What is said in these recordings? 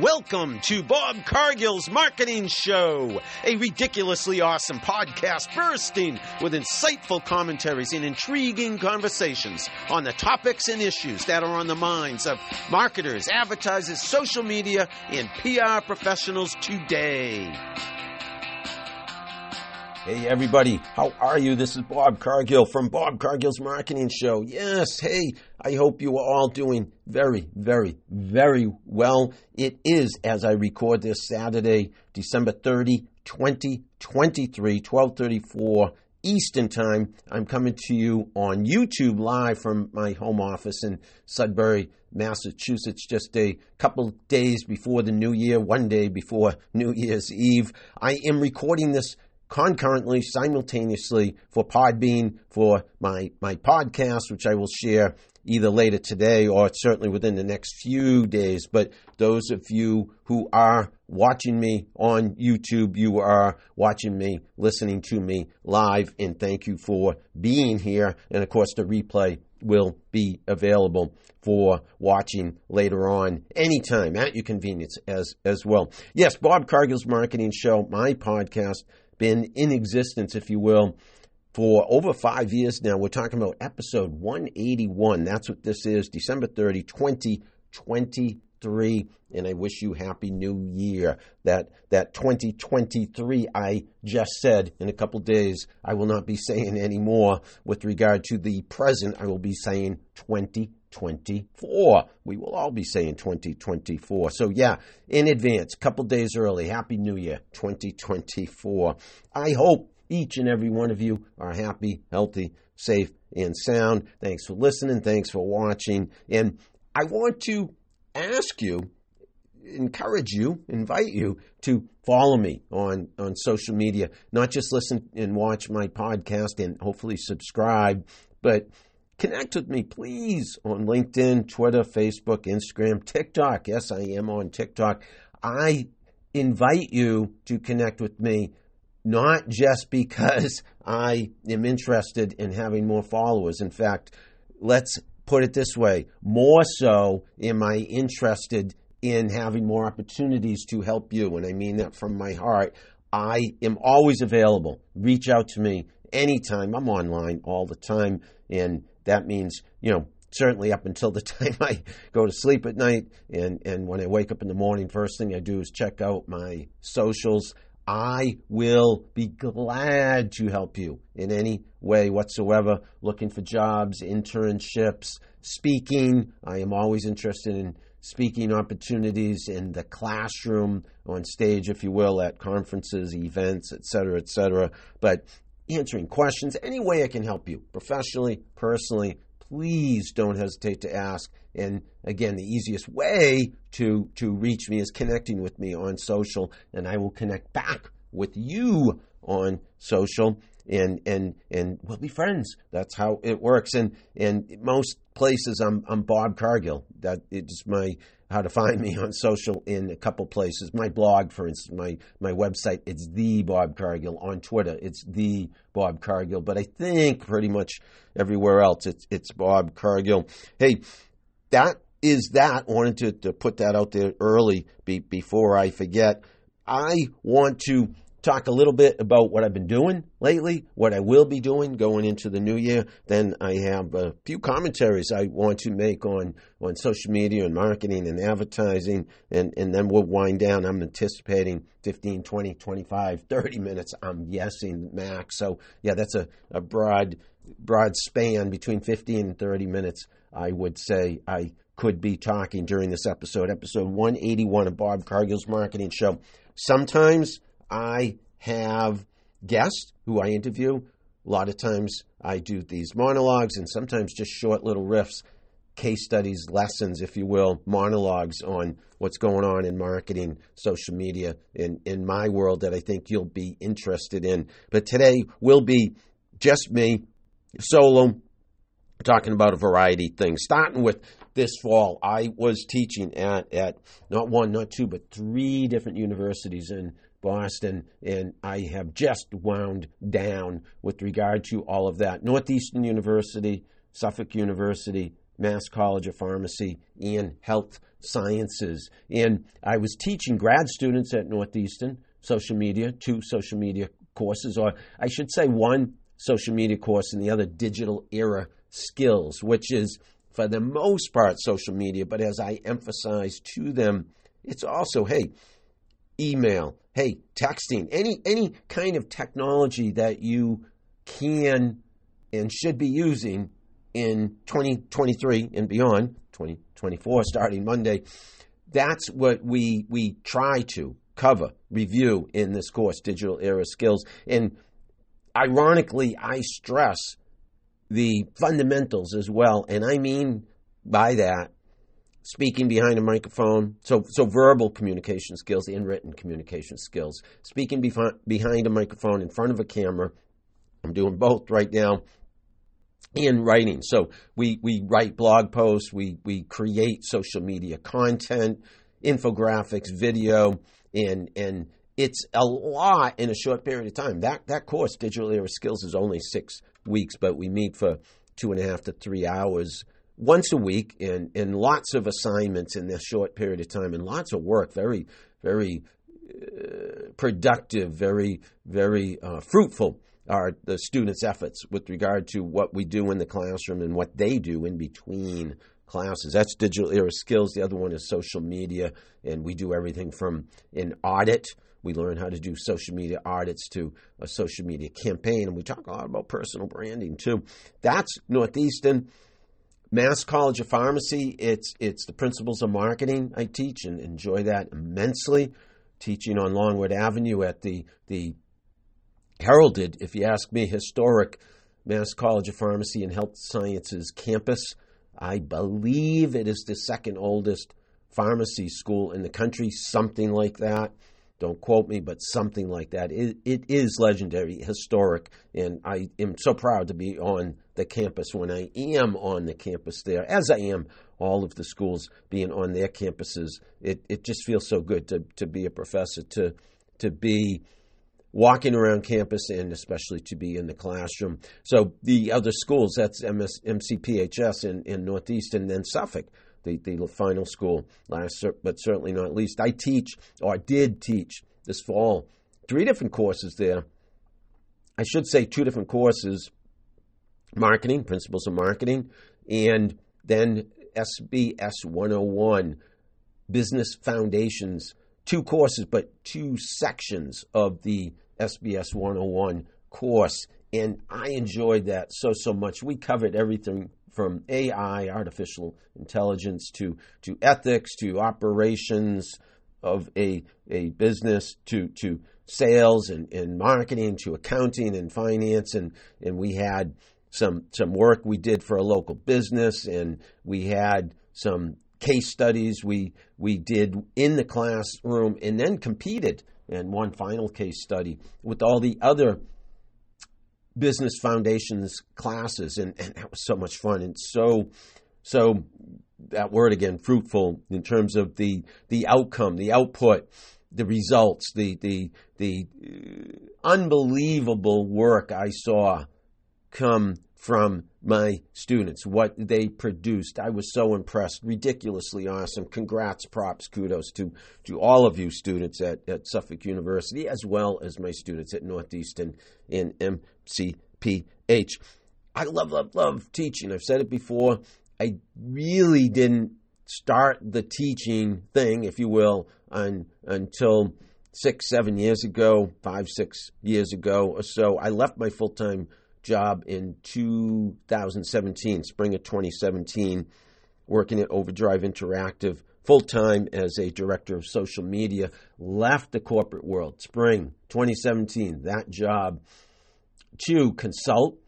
Welcome to Bob Cargill's Marketing Show, a ridiculously awesome podcast bursting with insightful commentaries and intriguing conversations on the topics and issues that are on the minds of marketers, advertisers, social media, and PR professionals today. Hey, everybody, how are you? This is Bob Cargill from Bob Cargill's Marketing Show. Yes, hey, I hope you are all doing very, very, very well. It is, as I record this Saturday, December 30, 2023, 1234 Eastern Time. I'm coming to you on YouTube live from my home office in Sudbury, Massachusetts, just a couple days before the new year, one day before New Year's Eve. I am recording this concurrently, simultaneously for Podbean, for my, my podcast, which I will share either later today or certainly within the next few days. But those of you who are watching me on YouTube, you are watching me, listening to me live, and thank you for being here. And of course, the replay will be available for watching later on anytime at your convenience as as well. Yes, Bob Cargill's marketing show, my podcast been in existence, if you will, for over five years now. We're talking about episode 181. That's what this is, December 30, 2023. And I wish you happy new year. That that 2023 I just said in a couple days, I will not be saying anymore with regard to the present. I will be saying 20 2024. We will all be saying 2024. So, yeah, in advance, a couple days early, Happy New Year 2024. I hope each and every one of you are happy, healthy, safe, and sound. Thanks for listening. Thanks for watching. And I want to ask you, encourage you, invite you to follow me on, on social media. Not just listen and watch my podcast and hopefully subscribe, but Connect with me, please, on LinkedIn, Twitter, Facebook, Instagram, TikTok. Yes, I am on TikTok. I invite you to connect with me, not just because I am interested in having more followers. In fact, let's put it this way more so am I interested in having more opportunities to help you. And I mean that from my heart. I am always available. Reach out to me anytime. I'm online all the time. And that means, you know, certainly up until the time I go to sleep at night and, and when I wake up in the morning, first thing I do is check out my socials. I will be glad to help you in any way whatsoever. Looking for jobs, internships, speaking. I am always interested in speaking opportunities in the classroom, on stage, if you will, at conferences, events, etc., etc. But answering questions, any way I can help you, professionally, personally, please don't hesitate to ask. And again, the easiest way to, to reach me is connecting with me on social, and I will connect back with you on social and and and we'll be friends. That's how it works. And and most places I'm I'm Bob Cargill. That it's my how to find me on social in a couple places. My blog, for instance, my my website, it's the Bob Cargill. On Twitter, it's the Bob Cargill. But I think pretty much everywhere else, it's it's Bob Cargill. Hey, that is that. Wanted to, to put that out there early be, before I forget. I want to talk a little bit about what I've been doing lately, what I will be doing going into the new year. Then I have a few commentaries I want to make on, on social media and marketing and advertising, and, and then we'll wind down. I'm anticipating 15, 20, 25, 30 minutes. I'm guessing max. So, yeah, that's a, a broad, broad span between 15 and 30 minutes, I would say. I could be talking during this episode, episode 181 of Bob Cargill's Marketing Show. Sometimes I have guests who I interview. A lot of times I do these monologues and sometimes just short little riffs, case studies, lessons, if you will, monologues on what's going on in marketing, social media, in, in my world that I think you'll be interested in. But today will be just me, solo, talking about a variety of things, starting with this fall. I was teaching at, at not one, not two, but three different universities in Boston, and I have just wound down with regard to all of that. Northeastern University, Suffolk University, Mass College of Pharmacy and Health Sciences. And I was teaching grad students at Northeastern social media, two social media courses, or I should say one social media course and the other digital era skills, which is for the most part social media. But as I emphasize to them, it's also, hey, email, hey, texting, any any kind of technology that you can and should be using in 2023 and beyond, 2024 starting Monday. That's what we we try to cover, review in this course, Digital Era Skills. And ironically, I stress the fundamentals as well. And I mean by that speaking behind a microphone, so so verbal communication skills and written communication skills. Speaking behind a microphone in front of a camera. I'm doing both right now. In writing, so we we write blog posts, we we create social media content, infographics, video, and and it's a lot in a short period of time. That that course, Digital Era Skills, is only six weeks, but we meet for two and a half to three hours once a week and, and lots of assignments in this short period of time and lots of work, very, very uh, productive, very, very uh, fruitful are the students' efforts with regard to what we do in the classroom and what they do in between classes. That's digital era skills. The other one is social media, and we do everything from an audit. We learn how to do social media audits to a social media campaign, and we talk a lot about personal branding too. That's Northeastern. Mass College of Pharmacy, it's it's the principles of marketing I teach and enjoy that immensely. Teaching on Longwood Avenue at the the heralded, if you ask me, historic Mass College of Pharmacy and Health Sciences campus. I believe it is the second oldest pharmacy school in the country, something like that. Don't quote me, but something like that. It, it is legendary, historic, and I am so proud to be on the campus when I am on the campus there, as I am all of the schools being on their campuses. It, it just feels so good to, to be a professor, to, to be walking around campus and especially to be in the classroom. So the other schools, that's MS, MCPHS in, in Northeast and then Suffolk the, the final school last, but certainly not least. I teach, or did teach this fall, three different courses there. I should say two different courses marketing, principles of marketing, and then SBS 101, business foundations. Two courses, but two sections of the SBS 101 course. And I enjoyed that so, so much. We covered everything from AI, artificial intelligence, to, to ethics, to operations of a, a business, to, to sales and, and marketing, to accounting and finance. And, and we had some, some work we did for a local business, and we had some case studies we, we did in the classroom, and then competed in one final case study with all the other business foundations classes, and, and that was so much fun and so so that word again fruitful in terms of the the outcome, the output, the results, the the the uh, unbelievable work I saw come from my students, what they produced. I was so impressed, ridiculously awesome. Congrats, props, kudos to, to all of you students at, at Suffolk University, as well as my students at Northeastern and MCPH. I love, love, love teaching. I've said it before. I really didn't start the teaching thing, if you will, on, until six, seven years ago, five, six years ago or so. I left my full time job in 2017, spring of 2017, working at Overdrive Interactive full time as a director of social media. Left the corporate world, spring 2017, that job to consult,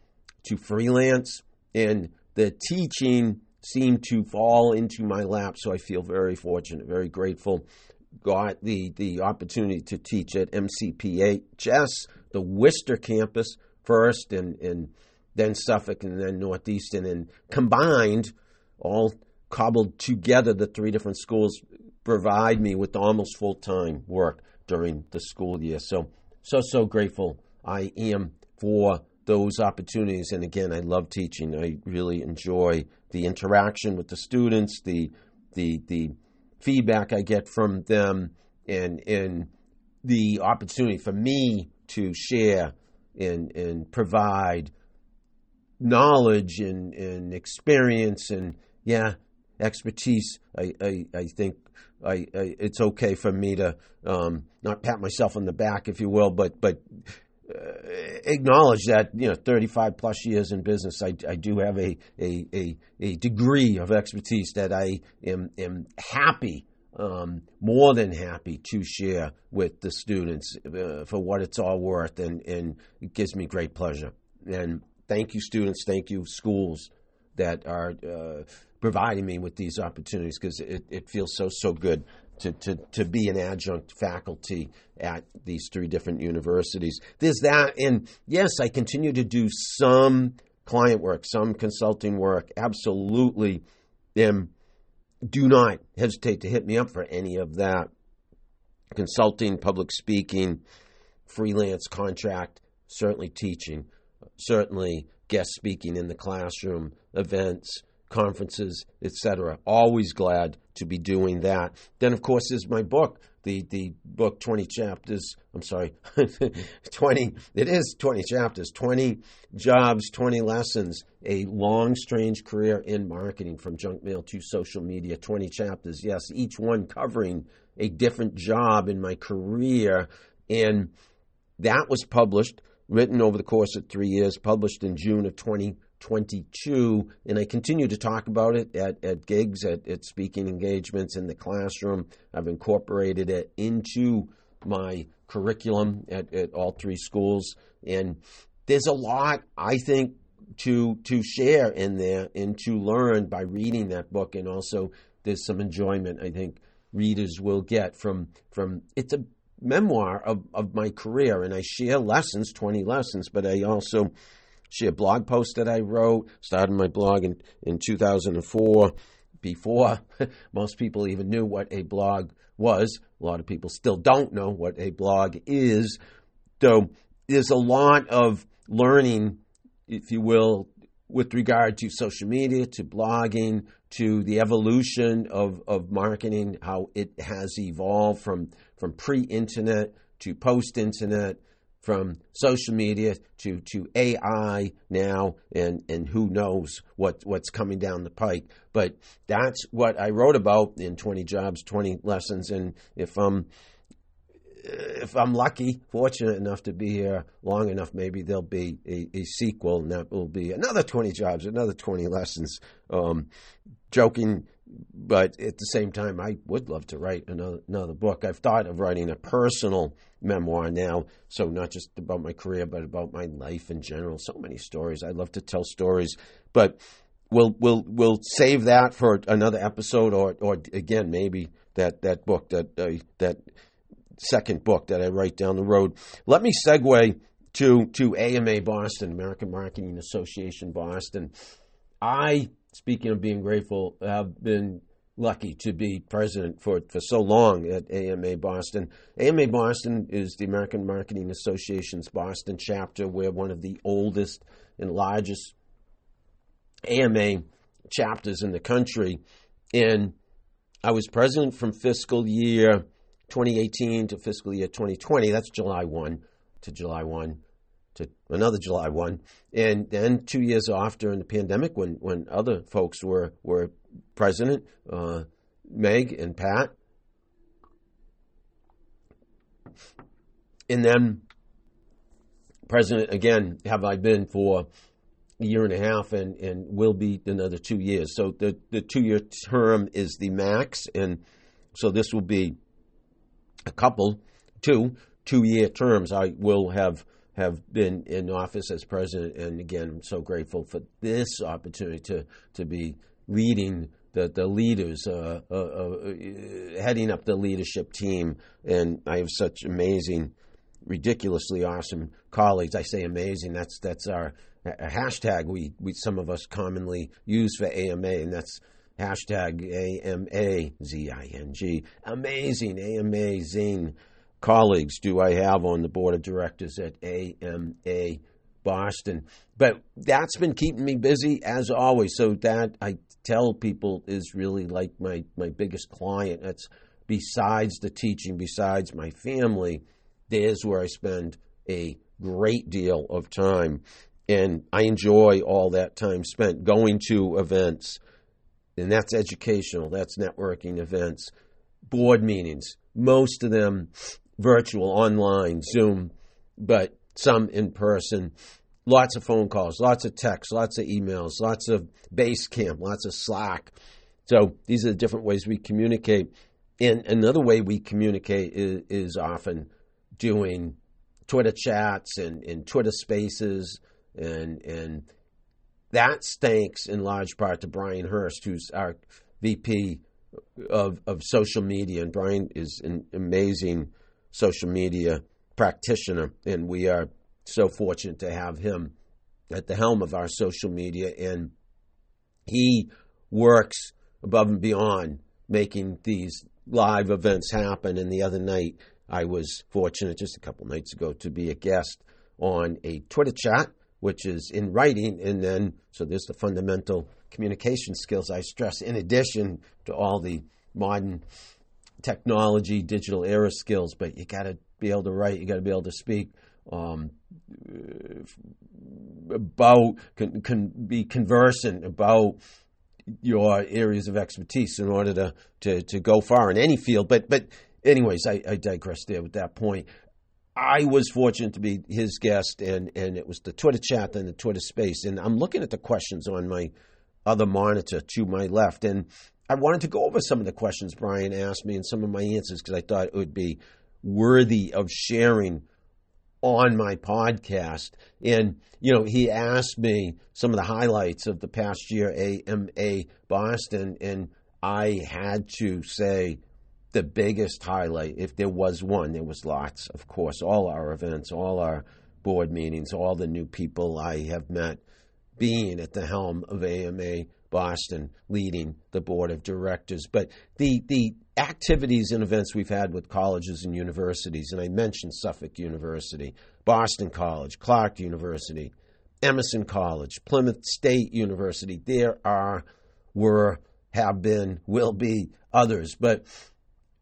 to freelance, and the teaching seemed to fall into my lap. So I feel very fortunate, very grateful. Got the, the opportunity to teach at MCPHS, the Worcester campus, first, and, and then Suffolk, and then Northeastern, and combined, all cobbled together, the three different schools provide me with almost full time work during the school year. So, so, so grateful I am for those opportunities. And again, I love teaching. I really enjoy the interaction with the students, the the the feedback I get from them, and and the opportunity for me to share and and provide knowledge and, and experience and yeah expertise. I, I, I think I, I, it's okay for me to um, not pat myself on the back if you will but but uh, acknowledge that you know 35 plus years in business I, I do have a, a, a, a degree of expertise that I am, am happy um, more than happy to share with the students uh, for what it's all worth and, and it gives me great pleasure and thank you students thank you schools that are uh, providing me with these opportunities because it, it feels so so good to, to, to be an adjunct faculty at these three different universities. There's that, and yes, I continue to do some client work, some consulting work. Absolutely, and do not hesitate to hit me up for any of that. Consulting, public speaking, freelance contract, certainly teaching, certainly guest speaking in the classroom, events, conferences, etc. Always glad to be doing that. Then, of course, is my book, the the book, twenty chapters. I'm sorry, twenty. It is twenty chapters, twenty jobs, twenty lessons. A long, strange career in marketing from junk mail to social media. Twenty chapters. Yes, each one covering a different job in my career, and that was published, written over the course of three years, published in June of 2022. And I continue to talk about it at, at gigs, at, at speaking engagements in the classroom. I've incorporated it into my curriculum at, at all three schools. And there's a lot, I think, to to share in there and to learn by reading that book and also there's some enjoyment I think readers will get from from it's a memoir of, of my career and I share lessons, 20 lessons, but I also share blog posts that I wrote, started my blog in, in 2004 before most people even knew what a blog was. A lot of people still don't know what a blog is. So there's a lot of learning, if you will, with regard to social media, to blogging, to the evolution of, of marketing, how it has evolved from, from pre internet to post internet, from social media to, to AI now, and, and who knows what, what's coming down the pike. But that's what I wrote about in 20 Jobs, 20 Lessons. And if I'm if I'm lucky, fortunate enough to be here long enough, maybe there'll be a, a sequel, and that will be another 20 jobs, another 20 lessons. Um, joking, but at the same time, I would love to write another, another book. I've thought of writing a personal memoir now, so not just about my career, but about my life in general. So many stories. I love to tell stories, but we'll we'll we'll save that for another episode, or or again maybe that that book that uh, that second book that I write down the road. Let me segue to to AMA Boston, American Marketing Association Boston. I, speaking of being grateful, have been lucky to be president for for so long at AMA Boston. AMA Boston is the American Marketing Association's Boston chapter. We're one of the oldest and largest AMA chapters in the country. And I was president from fiscal year 2018 to fiscal year 2020. That's July 1 to July 1 to another July 1. And then two years off during the pandemic when, when other folks were, were president, uh, Meg and Pat. And then president again have I been for a year and a half and, and will be another two years. So the, the two year term is the max and so this will be a couple, two, two year terms, I will have have been in office as president. And again, I'm so grateful for this opportunity to to be leading the the leaders, uh, uh, uh, heading up the leadership team. And I have such amazing, ridiculously awesome colleagues. I say amazing. That's that's our a hashtag we, we some of us commonly use for AMA, and that's Hashtag A-M-A-Z-I-N-G. Amazing, A-M-A-Zing colleagues do I have on the board of directors at AMA Boston. But that's been keeping me busy as always. So that I tell people is really like my, my biggest client. That's besides the teaching, besides my family, there's where I spend a great deal of time. And I enjoy all that time spent going to events. And that's educational, that's networking events, board meetings, most of them virtual, online, Zoom, but some in person. Lots of phone calls, lots of texts, lots of emails, lots of Basecamp, lots of Slack. So these are the different ways we communicate. And another way we communicate is, is often doing Twitter chats and, and Twitter spaces and and that's thanks in large part to Brian Hurst, who's our VP of of social media. And Brian is an amazing social media practitioner, and we are so fortunate to have him at the helm of our social media. And he works above and beyond making these live events happen. And the other night, I was fortunate just a couple nights ago to be a guest on a Twitter chat, which is in writing. And then, so there's the fundamental communication skills I stress, in addition to all the modern technology, digital era skills. But you got to be able to write, you got to be able to speak. Um, about can, can be conversant about your areas of expertise in order to, to, to go far in any field. But but anyways, I, I digress there with that point. I was fortunate to be his guest, and, and it was the Twitter chat and the Twitter space. And I'm looking at the questions on my other monitor to my left, and I wanted to go over some of the questions Brian asked me and some of my answers because I thought it would be worthy of sharing on my podcast. And, you know, he asked me some of the highlights of the past year, AMA Boston, and I had to say, the biggest highlight, if there was one, there was lots, of course, all our events, all our board meetings, all the new people I have met being at the helm of AMA Boston, leading the board of directors. But the, the activities and events we've had with colleges and universities, and I mentioned Suffolk University, Boston College, Clark University, Emerson College, Plymouth State University, there are, were, have been, will be others. But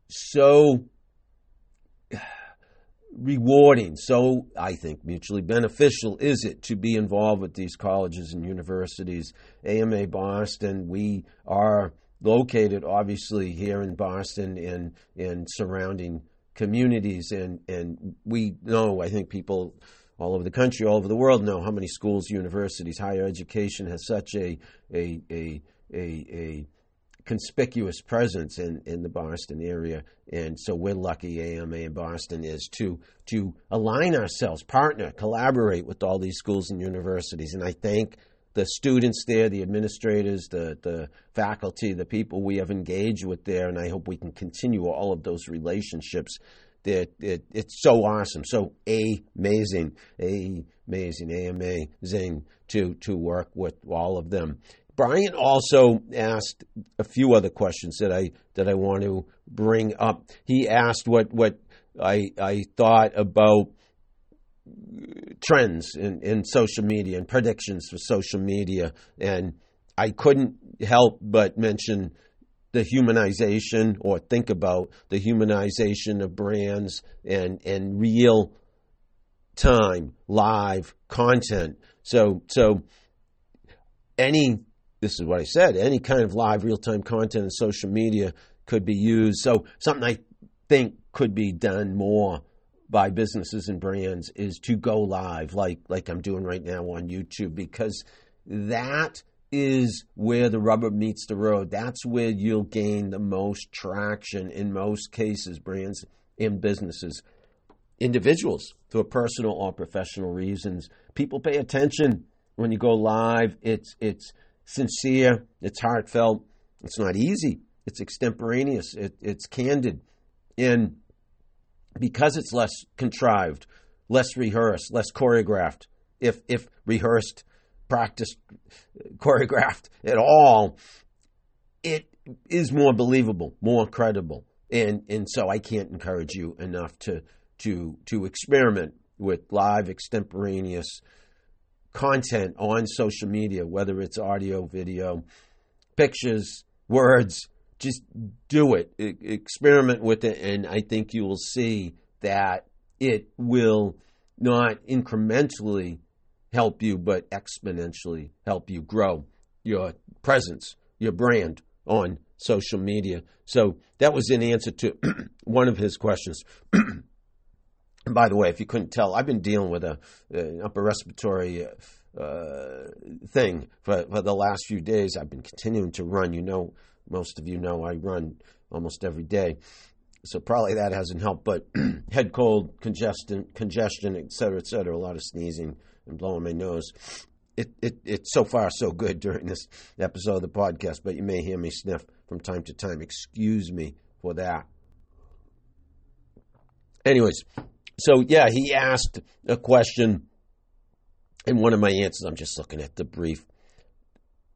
so rewarding, so I think mutually beneficial is it to be involved with these colleges and universities. AMA Boston, we are located obviously here in Boston and and surrounding communities and and we know I think people all over the country, all over the world know how many schools, universities, higher education has such a a a a, a conspicuous presence in, in the Boston area. And so we're lucky AMA in Boston is to to align ourselves, partner, collaborate with all these schools and universities. And I thank the students there, the administrators, the, the faculty, the people we have engaged with there, and I hope we can continue all of those relationships. That it, it's so awesome, so amazing, amazing, amazing to to work with all of them. Brian also asked a few other questions that I that I want to bring up. He asked what what I I thought about trends in, in social media and predictions for social media, and I couldn't help but mention the humanization or think about the humanization of brands and and real time live content. So so any this is what I said, any kind of live real time content in social media could be used. So something I think could be done more by businesses and brands is to go live like like I'm doing right now on YouTube because that is where the rubber meets the road. That's where you'll gain the most traction in most cases, brands and businesses. Individuals, for personal or professional reasons, people pay attention when you go live. It's it's sincere, it's heartfelt, it's not easy, it's extemporaneous, it, it's candid, and because it's less contrived, less rehearsed, less choreographed, if if rehearsed, practiced, choreographed at all, it is more believable, more credible. And and so I can't encourage you enough to to to experiment with live extemporaneous content on social media, whether it's audio, video, pictures, words, just do it. experiment with it, and I think you will see that it will not incrementally help you, but exponentially help you grow your presence, your brand on social media. So that was in answer to one of his questions. and by the way, if you couldn't tell, I've been dealing with a, an upper respiratory uh, thing for, for the last few days. I've been continuing to run. You know, most of you know I run almost every day. So probably that hasn't helped, but head cold, congestion, congestion, et cetera, et cetera, a lot of sneezing and blowing my nose. It, it, it's so far so good during this episode of the podcast, but you may hear me sniff from time to time. Excuse me for that. Anyways, so yeah, he asked a question, and one of my answers, I'm just looking at the brief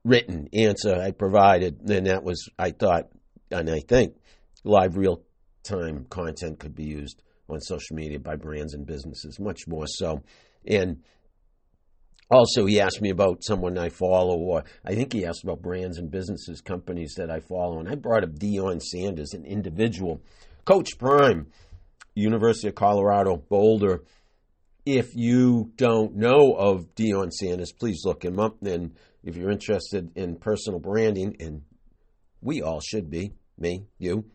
written answer I provided, and that was, I thought, and I think, live real time content could be used on social media by brands and businesses, much more so. And also, he asked me about someone I follow, or I think he asked about brands and businesses, companies that I follow. And I brought up Deion Sanders, an individual. Coach Prime, University of Colorado, Boulder. If you don't know of Deion Sanders, please look him up. And if you're interested in personal branding, and we all should be, me, you,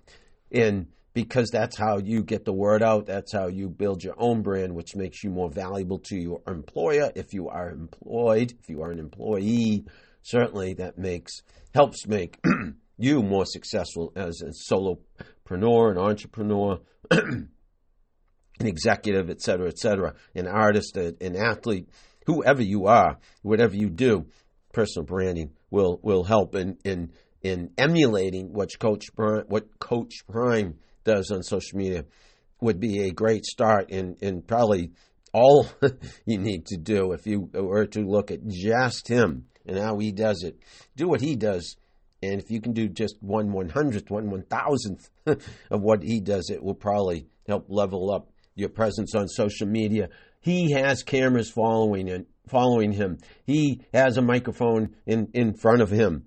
and because that's how you get the word out. That's how you build your own brand, which makes you more valuable to your employer. If you are employed, if you are an employee, certainly that makes helps make you more successful as a solopreneur, an entrepreneur, an executive, et cetera, et cetera, an artist, an athlete, whoever you are, whatever you do, personal branding will will help in in in emulating what Coach what Coach Prime does on social media would be a great start in, in probably all you need to do if you were to look at just him and how he does it. Do what he does. And if you can do just one one hundredth, one one thousandth of what he does, it will probably help level up your presence on social media. He has cameras following and following him. He has a microphone in, in front of him.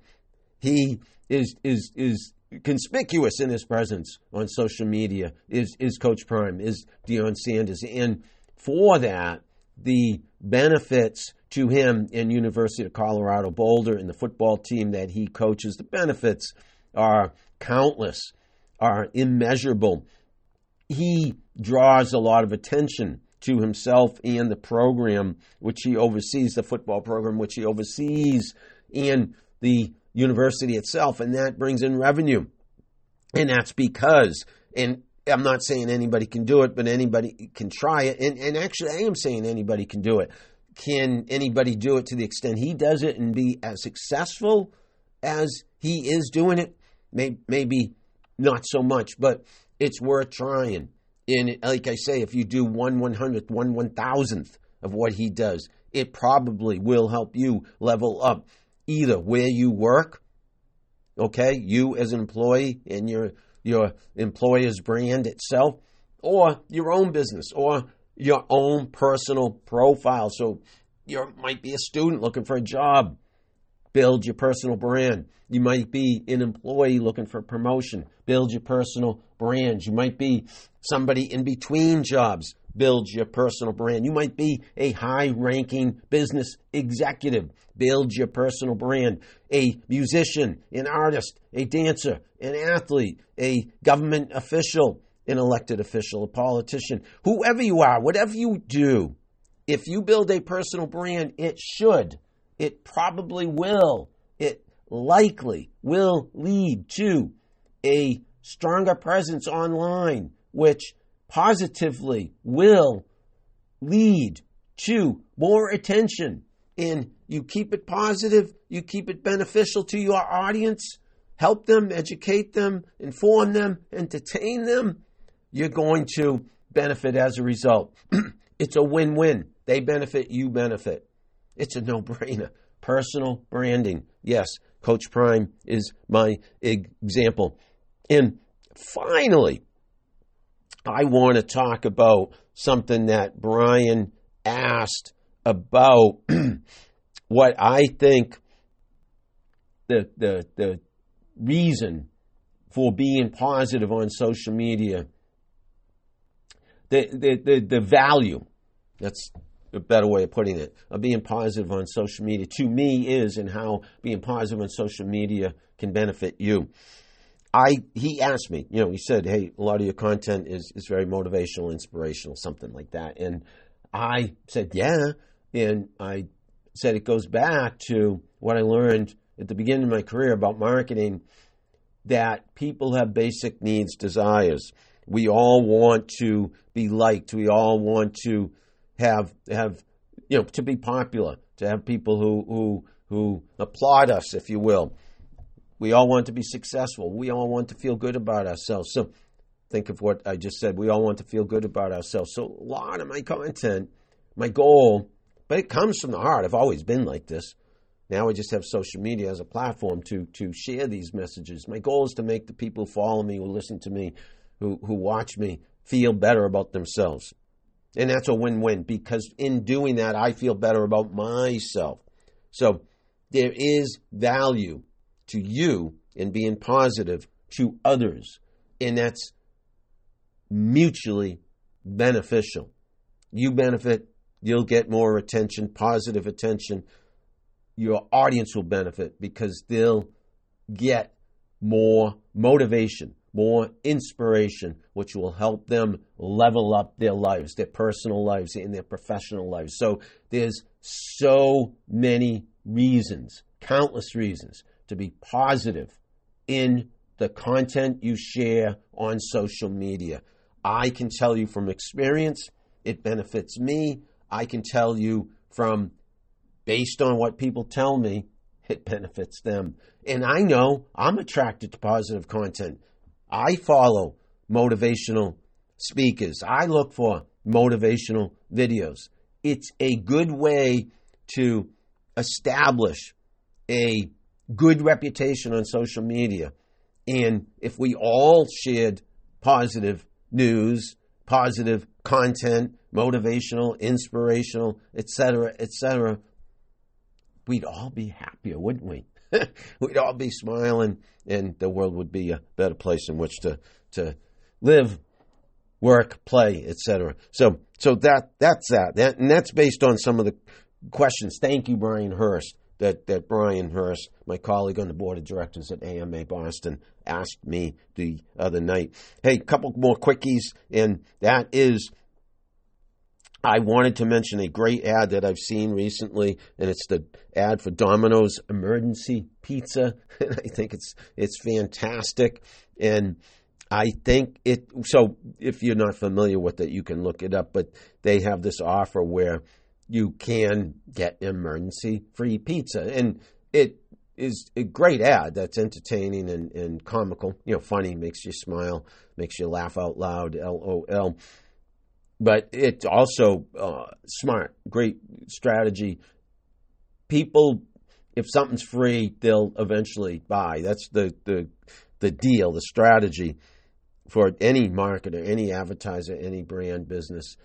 He is is is conspicuous in his presence on social media is, is Coach Prime, is Deion Sanders. And for that, the benefits to him in University of Colorado Boulder and the football team that he coaches, the benefits are countless, are immeasurable. He draws a lot of attention to himself and the program which he oversees, the football program which he oversees, and the university itself, and that brings in revenue. And that's because, and I'm not saying anybody can do it, but anybody can try it. And, and actually, I am saying anybody can do it. Can anybody do it to the extent he does it and be as successful as he is doing it? Maybe, maybe not so much, but it's worth trying. And like I say, if you do one one hundredth, one one thousandth of what he does, it probably will help you level up either where you work, okay, you as an employee and your your employer's brand itself, or your own business, or your own personal profile. So you might be a student looking for a job. Build your personal brand. You might be an employee looking for promotion. Build your personal brand. You might be somebody in between jobs build your personal brand. You might be a high ranking business executive, build your personal brand. A musician, an artist, a dancer, an athlete, a government official, an elected official, a politician, whoever you are, whatever you do, if you build a personal brand, it should, it probably will, it likely will lead to a stronger presence online, which positively will lead to more attention. And you keep it positive, you keep it beneficial to your audience, help them, educate them, inform them, entertain them, you're going to benefit as a result. it's a win win. They benefit, you benefit. It's a no brainer. Personal branding. Yes, Coach Prime is my example. And finally, I want to talk about something that Brian asked about what I think the the the reason for being positive on social media, the the the, the value. That's a better way of putting it, of being positive on social media to me is and how being positive on social media can benefit you. I he asked me, you know, he said, "Hey, a lot of your content is is very motivational, inspirational, something like that." And I said, "Yeah," and I said it goes back to what I learned at the beginning of my career about marketing that people have basic needs, desires. We all want to be liked. We all want to have have you know to be popular, to have people who who who applaud us, if you will. We all want to be successful. We all want to feel good about ourselves. So think of what I just said. We all want to feel good about ourselves. So a lot of my content, my goal, but it comes from the heart. I've always been like this. Now I just have social media as a platform to to share these messages. My goal is to make the people who follow me, who listen to me, who who watch me, feel better about themselves. And that's a win-win because in doing that I feel better about myself. So there is value to you and being positive to others. And that's mutually beneficial. You benefit, you'll get more attention, positive attention. Your audience will benefit because they'll get more motivation, more inspiration, which will help them level up their lives, their personal lives, and their professional lives. So there's so many reasons, countless reasons to be positive in the content you share on social media. I can tell you from experience, it benefits me. I can tell you from based on what people tell me, it benefits them. And I know I'm attracted to positive content. I follow motivational speakers. I look for motivational videos. It's a good way to establish a good reputation on social media. And if we all shared positive news, positive content, motivational, inspirational, etc., etc., we'd all be happier, wouldn't we? we'd all be smiling, and the world would be a better place in which to to live, work, play, etc. So, so that that's that. that, and that's based on some of the questions. Thank you, Brian Hurst that, that Brian Hurst, my colleague on the board of directors at AMA Boston, asked me the other night. Hey, a couple more quickies, and that is I wanted to mention a great ad that I've seen recently, and it's the ad for Domino's Emergency Pizza. And I think it's it's fantastic, and I think it. So if you're not familiar with it, you can look it up. But they have this offer where you can get emergency free pizza. And it is a great ad that's entertaining and, and comical, you know, funny, makes you smile, makes you laugh out loud, LOL. But it's also uh, smart, great strategy. People, if something's free, they'll eventually buy. That's the, the, the deal, the strategy for any marketer, any advertiser, any brand business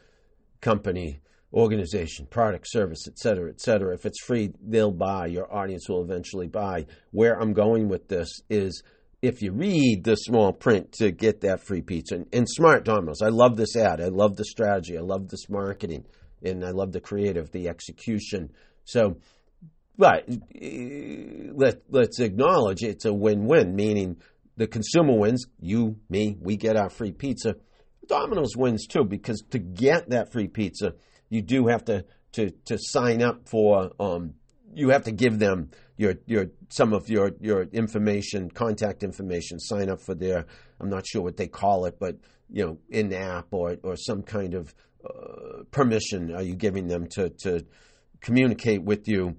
company organization, product, service, et cetera, et cetera. If it's free, they'll buy. Your audience will eventually buy. Where I'm going with this is if you read the small print to get that free pizza. And, and Smart Domino's, I love this ad. I love the strategy. I love this marketing. And I love the creative, the execution. So, but uh, let, let's acknowledge it's a win win, meaning the consumer wins, you, me, we get our free pizza. Domino's wins too, because to get that free pizza, you do have to to to sign up for. Um, you have to give them your your some of your your information, contact information. Sign up for their. I'm not sure what they call it, but you know, in app or or some kind of uh, permission are you giving them to to communicate with you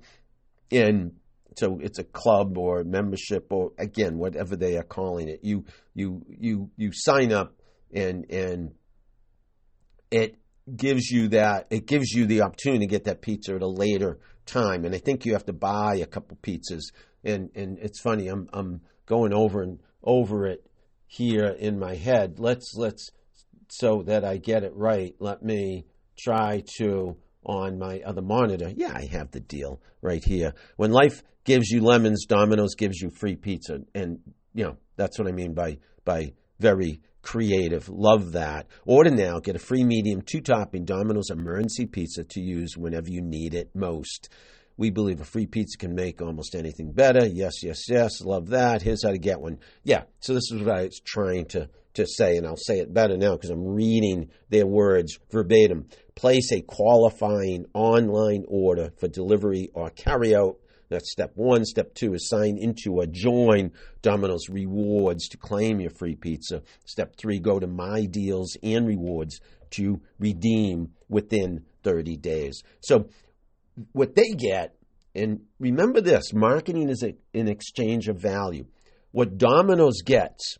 in so it's a club or membership or again whatever they are calling it you you you you sign up and and it gives you that it gives you the opportunity to get that pizza at a later time and i think you have to buy a couple pizzas and and it's funny i'm i'm going over and over it here in my head let's let's so that i get it right let me try to on my other monitor. Yeah, I have the deal right here. When life gives you lemons, Domino's gives you free pizza. And, you know, that's what I mean by, by very creative. Love that. Order now. Get a free medium, two topping Domino's emergency pizza to use whenever you need it most. We believe a free pizza can make almost anything better. Yes, yes, yes. Love that. Here's how to get one. Yeah. So this is what I was trying to, to say, and I'll say it better now because I'm reading their words verbatim. Place a qualifying online order for delivery or carry out that's step one. Step two is sign into or join Domino's Rewards to claim your free pizza. Step three, go to My Deals and Rewards to redeem within 30 days. So, what they get, and remember this marketing is an exchange of value. What Domino's gets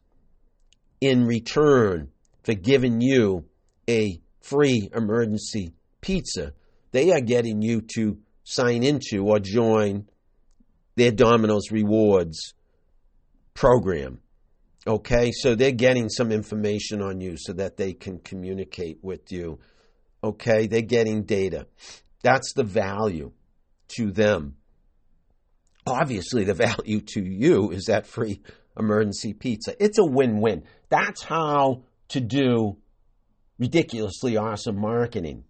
in return for giving you a free emergency pizza, they are getting you to sign into or join their Domino's Rewards program. Okay, so they're getting some information on you so that they can communicate with you. Okay, they're getting data. That's the value to them. Obviously, the value to you is that free emergency pizza. It's a win win. That's how to do ridiculously awesome marketing.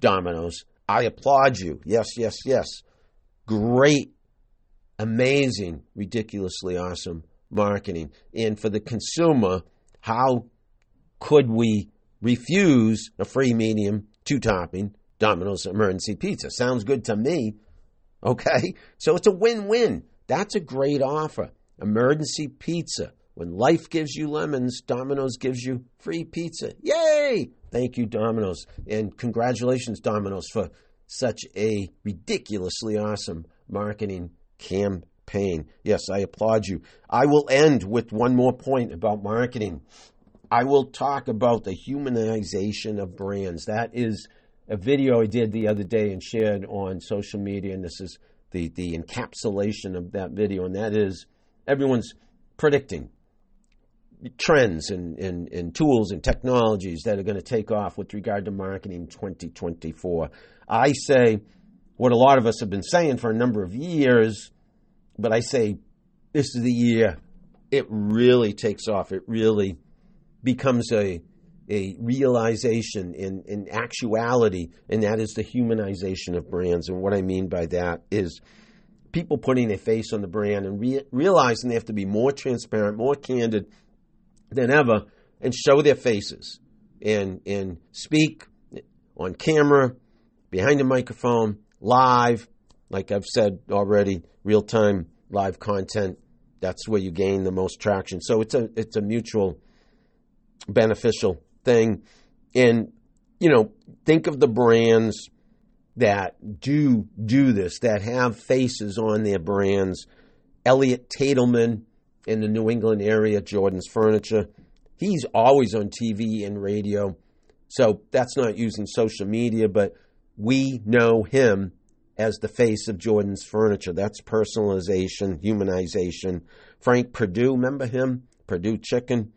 Domino's, I applaud you. Yes, yes, yes. Great amazing, ridiculously awesome marketing. And for the consumer, how could we refuse a free medium two topping Domino's emergency pizza? Sounds good to me. Okay? So it's a win win. That's a great offer. Emergency pizza. When life gives you lemons, Domino's gives you free pizza. Yay! Thank you, Domino's. And congratulations, Domino's, for such a ridiculously awesome marketing campaign. Yes, I applaud you. I will end with one more point about marketing. I will talk about the humanization of brands. That is a video I did the other day and shared on social media, and this is the, the encapsulation of that video, and that is everyone's predicting trends and, and, and tools and technologies that are going to take off with regard to marketing 2024. I say what a lot of us have been saying for a number of years, but I say this is the year it really takes off. It really becomes a a realization in, in actuality, and that is the humanization of brands. And what I mean by that is people putting a face on the brand and re- realizing they have to be more transparent, more candid than ever, and show their faces and and speak on camera, behind a microphone, live, like I've said already, real time live content. That's where you gain the most traction. So it's a it's a mutual beneficial thing. And you know, think of the brands that do do this, that have faces on their brands. Eliot Tatelman in the New England area, Jordan's Furniture. He's always on TV and radio. So that's not using social media, but we know him as the face of Jordan's furniture. That's personalization, humanization. Frank Perdue, remember him? Perdue Chicken.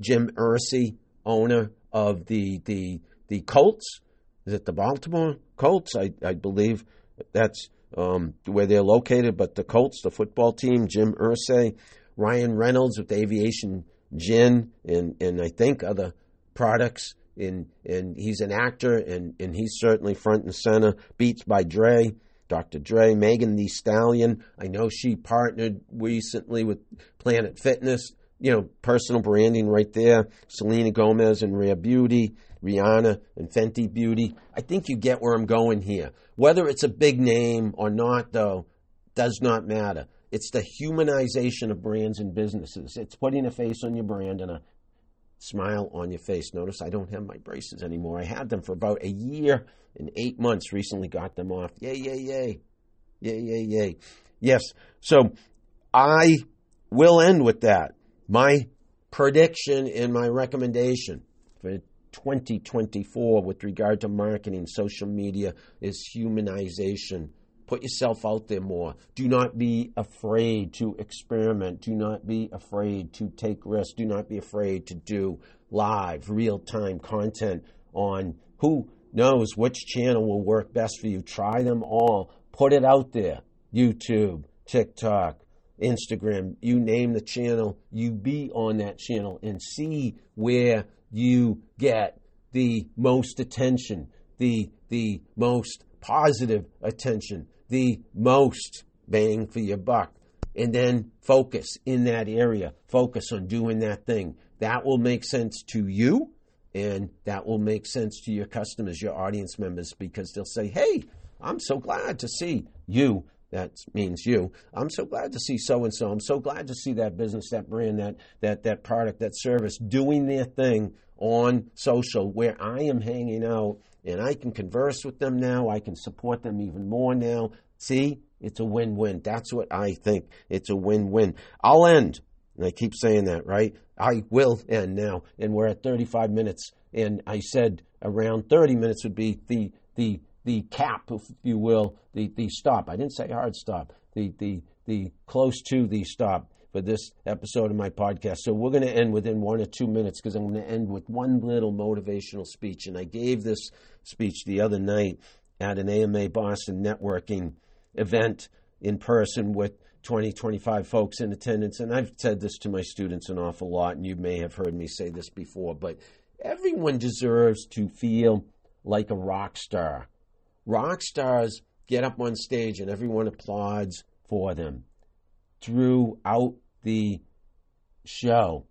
Jim Irsay, owner of the the the Colts. Is it the Baltimore Colts? I, I believe that's um, where they're located. But the Colts, the football team, Jim Irsay, Ryan Reynolds with the Aviation Gin, and and I think other products and and he's an actor, and and he's certainly front and center. Beats by Dre, Dr. Dre, Megan Thee Stallion. I know she partnered recently with Planet Fitness. You know, personal branding right there. Selena Gomez and Rare Beauty, Rihanna and Fenty Beauty. I think you get where I'm going here. Whether it's a big name or not, though, does not matter. It's the humanization of brands and businesses. It's putting a face on your brand and a smile on your face. Notice I don't have my braces anymore. I had them for about a year and eight months. Recently got them off. Yay, yay, yay. Yay, yay, yay. Yes. So I will end with that. My prediction and my recommendation for 2024 with regard to marketing, social media is humanization Put yourself out there more. Do not be afraid to experiment. Do not be afraid to take risks. Do not be afraid to do live, real time content on who knows which channel will work best for you. Try them all. Put it out there. YouTube, TikTok, Instagram, you name the channel, you be on that channel and see where you get the most attention, the the most positive attention, the most bang for your buck. And then focus in that area. Focus on doing that thing. That will make sense to you and that will make sense to your customers, your audience members, because they'll say, Hey, I'm so glad to see you that means you. I'm so glad to see so and so. I'm so glad to see that business, that brand, that that that product, that service doing their thing on social where I am hanging out and I can converse with them now. I can support them even more now. See, it's a win-win. That's what I think. It's a win-win. I'll end. And I keep saying that, right? I will end now. And we're at 35 minutes. And I said around 30 minutes would be the the the cap, if you will, the, the stop. I didn't say hard stop, the, the, the close to the stop for this episode of my podcast. So we're going to end within one or two minutes because I'm going to end with one little motivational speech. And I gave this speech the other night at an AMA Boston networking event in person with 20, 25 folks in attendance. And I've said this to my students an awful lot, and you may have heard me say this before, but everyone deserves to feel like a rock star rock stars get up on stage and everyone applauds for them throughout the show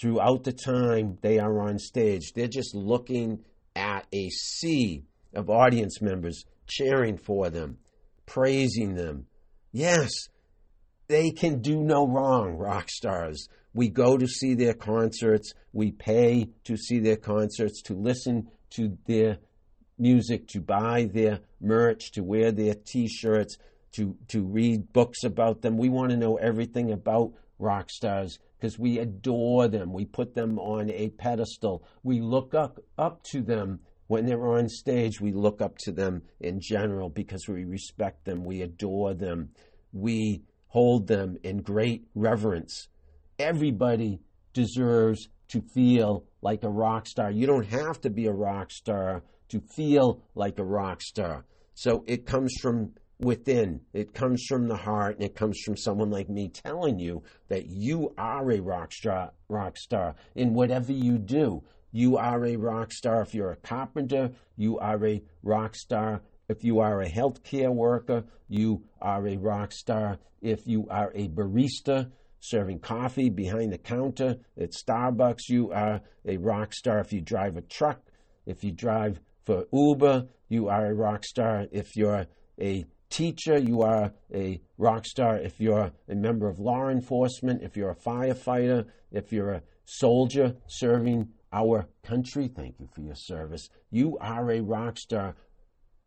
throughout the time they are on stage. They're just looking at a sea of audience members cheering for them praising them. Yes they can do no wrong rock stars. We go to see their concerts. We pay to see their concerts to listen to their music, to buy their merch, to wear their T-shirts, to to read books about them. We want to know everything about rock stars because we adore them. We put them on a pedestal. We look up up to them when they're on stage. We look up to them in general because we respect them. We adore them. We hold them in great reverence. Everybody deserves to feel like a rock star. You don't have to be a rock star to feel like a rock star. So it comes from within. It comes from the heart and it comes from someone like me telling you that you are a rock star, rock star in whatever you do. You are a rock star if you're a carpenter. You are a rock star if you are a healthcare worker. You are a rock star if you are a barista serving coffee behind the counter at Starbucks. You are a rock star if you drive a truck. If you drive for Uber, you are a rock star. If you're a teacher, you are a rock star. If you're a member of law enforcement, if you're a firefighter, if you're a soldier serving our country, thank you for your service. You are a rock star.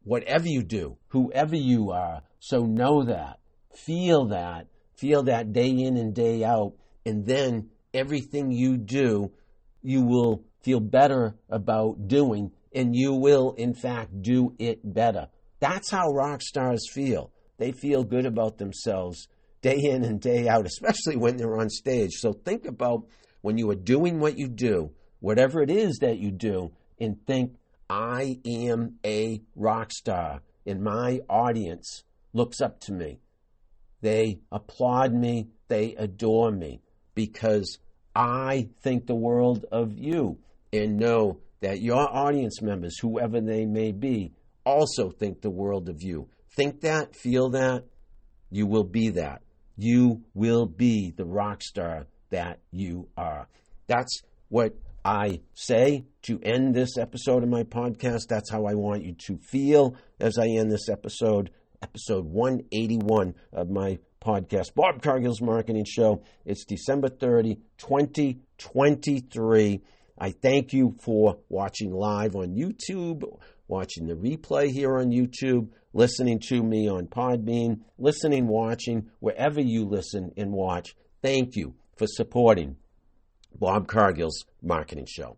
Whatever you do, whoever you are, so know that, feel that, feel that day in and day out, and then everything you do, you will feel better about doing and you will, in fact, do it better. That's how rock stars feel. They feel good about themselves day in and day out, especially when they're on stage. So think about when you are doing what you do, whatever it is that you do, and think, I am a rock star, and my audience looks up to me. They applaud me, they adore me, because I think the world of you and know that your audience members, whoever they may be, also think the world of you. Think that, feel that, you will be that. You will be the rock star that you are. That's what I say to end this episode of my podcast. That's how I want you to feel as I end this episode, episode 181 of my podcast, Bob Cargill's Marketing Show. It's December 30, 2023. I thank you for watching live on YouTube, watching the replay here on YouTube, listening to me on Podbean, listening, watching, wherever you listen and watch. Thank you for supporting Bob Cargill's Marketing Show.